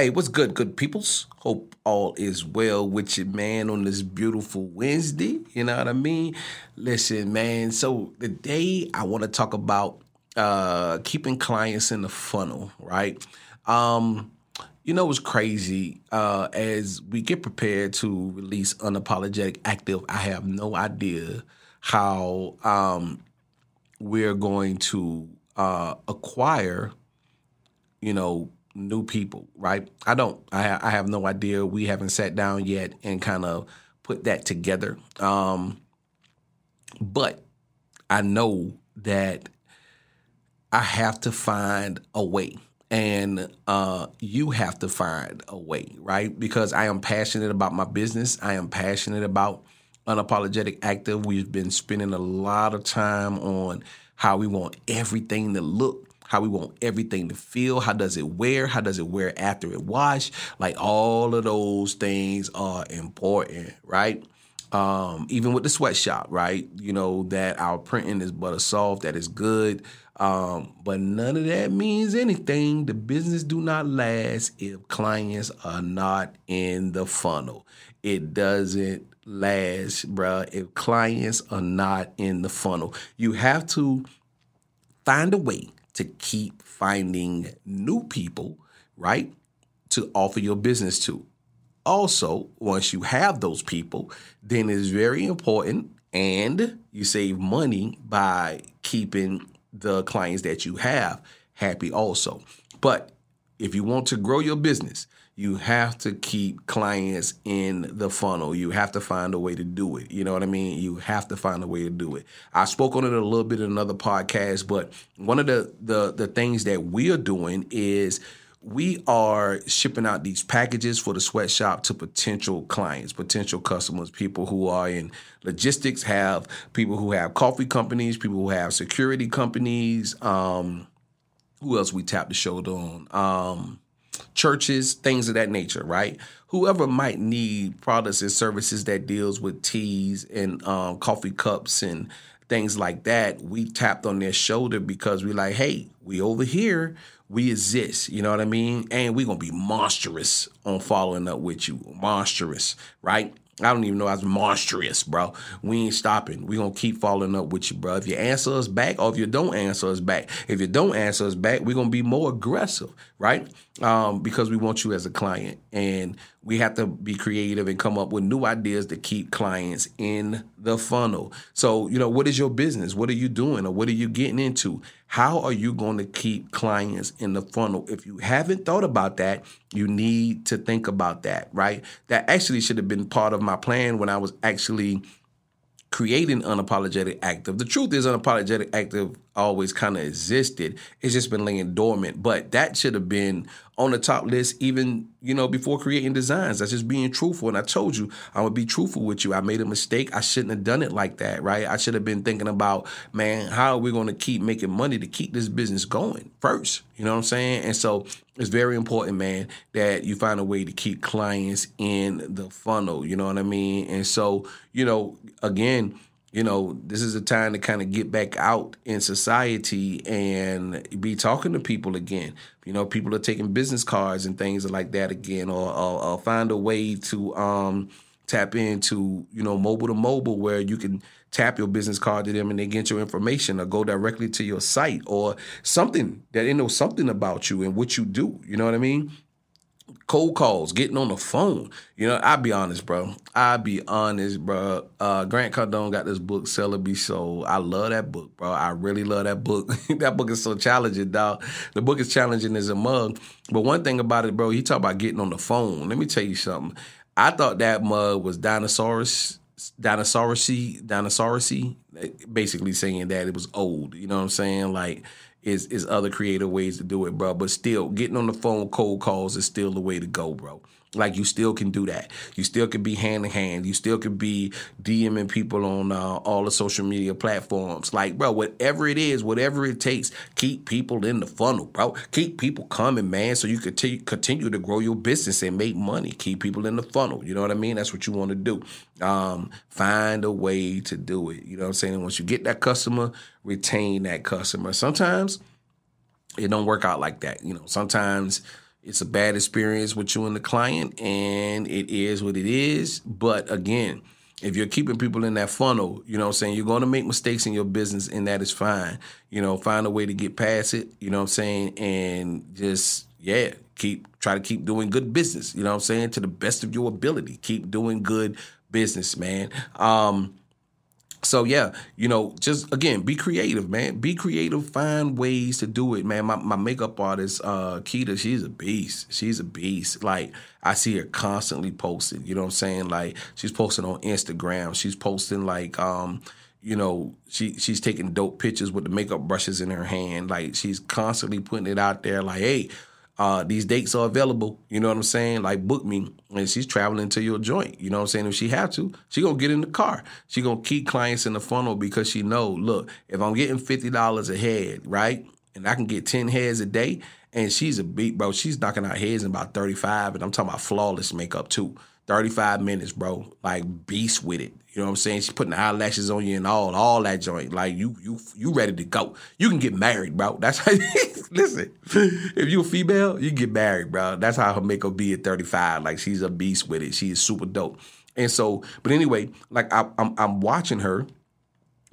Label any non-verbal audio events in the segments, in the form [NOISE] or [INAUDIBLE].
Hey, what's good, good peoples? Hope all is well with you, man, on this beautiful Wednesday. You know what I mean? Listen, man. So today I want to talk about uh keeping clients in the funnel, right? Um, you know what's crazy? Uh, as we get prepared to release unapologetic active, I have no idea how um we're going to uh acquire, you know, new people, right? I don't. I, I have no idea. We haven't sat down yet and kind of put that together. Um, but I know that I have to find a way. And uh, you have to find a way, right? Because I am passionate about my business. I am passionate about unapologetic active. We've been spending a lot of time on how we want everything to look how we want everything to feel. How does it wear? How does it wear after it wash? Like all of those things are important, right? Um, even with the sweatshop, right? You know that our printing is butter soft, that is good. Um, but none of that means anything. The business do not last if clients are not in the funnel. It doesn't last, bruh, if clients are not in the funnel. You have to find a way to keep finding new people, right, to offer your business to. Also, once you have those people, then it's very important and you save money by keeping the clients that you have happy also. But if you want to grow your business, you have to keep clients in the funnel. You have to find a way to do it. You know what I mean? You have to find a way to do it. I spoke on it a little bit in another podcast, but one of the the, the things that we are doing is we are shipping out these packages for the sweatshop to potential clients, potential customers, people who are in logistics, have people who have coffee companies, people who have security companies. Um, who else we tap the shoulder on? Um, churches, things of that nature, right? Whoever might need products and services that deals with teas and um, coffee cups and things like that, we tapped on their shoulder because we like, hey, we over here, we exist, you know what I mean? And we gonna be monstrous on following up with you, monstrous, right? I don't even know I was monstrous, bro. We ain't stopping. We gonna keep following up with you, bro. If you answer us back, or if you don't answer us back, if you don't answer us back, we're gonna be more aggressive, right? Um, because we want you as a client, and we have to be creative and come up with new ideas to keep clients in the funnel. So, you know, what is your business? What are you doing, or what are you getting into? How are you going to keep clients in the funnel? If you haven't thought about that, you need to think about that, right? That actually should have been part of my plan when I was actually creating unapologetic active. The truth is unapologetic active always kind of existed. It's just been laying dormant. But that should have been on the top list even, you know, before creating designs. That's just being truthful. And I told you I'm gonna be truthful with you. I made a mistake. I shouldn't have done it like that, right? I should have been thinking about, man, how are we gonna keep making money to keep this business going first? You know what I'm saying? And so it's very important, man, that you find a way to keep clients in the funnel. You know what I mean? And so, you know, again, you know, this is a time to kind of get back out in society and be talking to people again. You know, people are taking business cards and things like that again, or, or, or find a way to um, tap into, you know, mobile to mobile where you can tap your business card to them and they get your information or go directly to your site or something that they know something about you and what you do. You know what I mean? Cold calls, getting on the phone. You know, I'll be honest, bro. I'll be honest, bro. Uh, Grant Cardone got this book, Sell or Be Sold. I love that book, bro. I really love that book. [LAUGHS] that book is so challenging, dog. The book is challenging as a mug. But one thing about it, bro, he talk about getting on the phone. Let me tell you something. I thought that mug was dinosaurs dinosaurusy, dinosaurusy, basically saying that it was old. You know what I'm saying? Like is is other creative ways to do it, bro. But still, getting on the phone cold calls is still the way to go, bro. Like you still can do that. You still can be hand in hand. You still can be DMing people on uh, all the social media platforms. Like, bro, whatever it is, whatever it takes, keep people in the funnel, bro. Keep people coming, man, so you continue continue to grow your business and make money. Keep people in the funnel. You know what I mean? That's what you want to do. Um, find a way to do it. You know what I'm saying? And once you get that customer, retain that customer. Sometimes it don't work out like that. You know, sometimes it's a bad experience with you and the client, and it is what it is. But again, if you're keeping people in that funnel, you know what I'm saying, you're going to make mistakes in your business, and that is fine. You know, find a way to get past it, you know what I'm saying, and just, yeah, keep, try to keep doing good business, you know what I'm saying, to the best of your ability. Keep doing good business, man. Um, so yeah, you know, just again, be creative, man. Be creative. Find ways to do it, man. My my makeup artist, uh, Keita, she's a beast. She's a beast. Like I see her constantly posting. You know what I'm saying? Like she's posting on Instagram. She's posting like um, you know, she she's taking dope pictures with the makeup brushes in her hand. Like she's constantly putting it out there. Like, hey, uh, these dates are available. You know what I'm saying? Like book me. And she's traveling to your joint. You know what I'm saying? If she have to, she gonna get in the car. She gonna keep clients in the funnel because she know, look, if I'm getting fifty dollars a head, right? And I can get 10 heads a day, and she's a beat, bro. She's knocking out heads in about 35, and I'm talking about flawless makeup too. 35 minutes, bro. Like beast with it. You know what I'm saying? She's putting eyelashes on you and all, all that joint. Like you, you, you ready to go. You can get married, bro. That's how. [LAUGHS] listen, if you a female, you get married, bro. That's how her makeup be at 35. Like she's a beast with it. She is super dope. And so, but anyway, like I, I'm, I'm watching her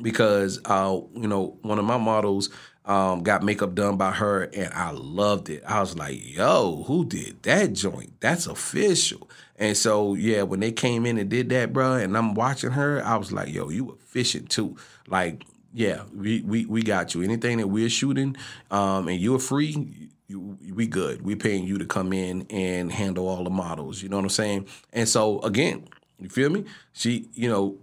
because, uh, you know, one of my models um, got makeup done by her, and I loved it. I was like, "Yo, who did that joint? That's official." And so, yeah, when they came in and did that, bro, and I'm watching her, I was like, "Yo, you efficient too." Like, yeah, we we we got you. Anything that we're shooting, um, and you're free. You, we good. We paying you to come in and handle all the models. You know what I'm saying? And so again, you feel me? She, you know,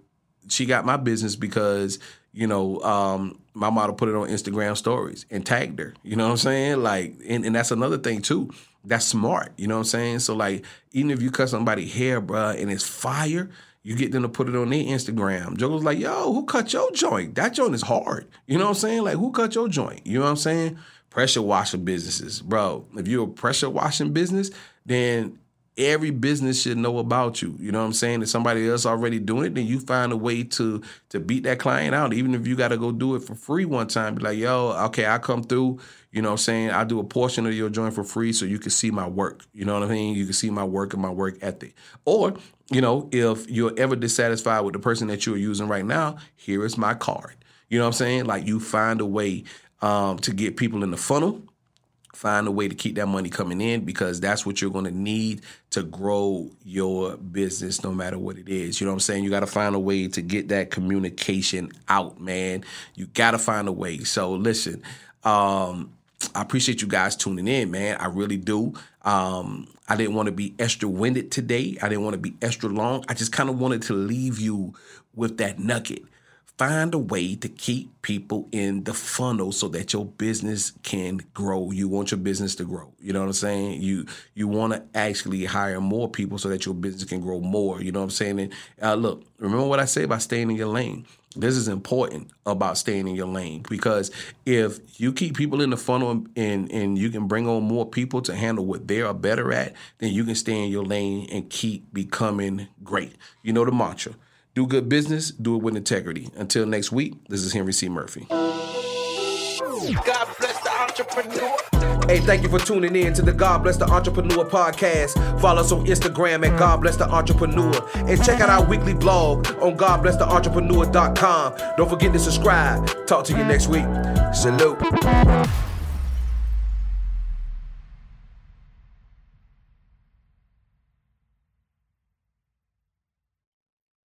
she got my business because you know, um, my model put it on Instagram stories and tagged her. You know what I'm saying? Like, and, and that's another thing too. That's smart. You know what I'm saying? So like, even if you cut somebody hair, bruh, and it's fire, you get them to put it on their Instagram. Joe's like, yo, who cut your joint? That joint is hard. You know what I'm saying? Like, who cut your joint? You know what I'm saying? Pressure washing businesses, bro. If you're a pressure washing business, then every business should know about you. You know what I'm saying? If somebody else already doing it, then you find a way to to beat that client out. Even if you got to go do it for free one time, be like, yo, okay, I come through. You know what I'm saying? I do a portion of your joint for free so you can see my work. You know what I mean? You can see my work and my work ethic. Or, you know, if you're ever dissatisfied with the person that you're using right now, here is my card. You know what I'm saying? Like you find a way um, to get people in the funnel find a way to keep that money coming in because that's what you're going to need to grow your business no matter what it is. You know what I'm saying? You got to find a way to get that communication out, man. You got to find a way. So listen, um, I appreciate you guys tuning in, man. I really do. Um, I didn't want to be extra winded today. I didn't want to be extra long. I just kind of wanted to leave you with that nugget find a way to keep people in the funnel so that your business can grow. You want your business to grow. You know what I'm saying? You you want to actually hire more people so that your business can grow more. You know what I'm saying? And uh, look, remember what I say about staying in your lane. This is important about staying in your lane because if you keep people in the funnel and and you can bring on more people to handle what they are better at, then you can stay in your lane and keep becoming great. You know the mantra. Do good business, do it with integrity. Until next week, this is Henry C. Murphy. God bless the entrepreneur. Hey, thank you for tuning in to the God Bless the Entrepreneur podcast. Follow us on Instagram at God Bless the Entrepreneur. And check out our weekly blog on GodBlessTheEntrepreneur.com. Don't forget to subscribe. Talk to you next week. Salute.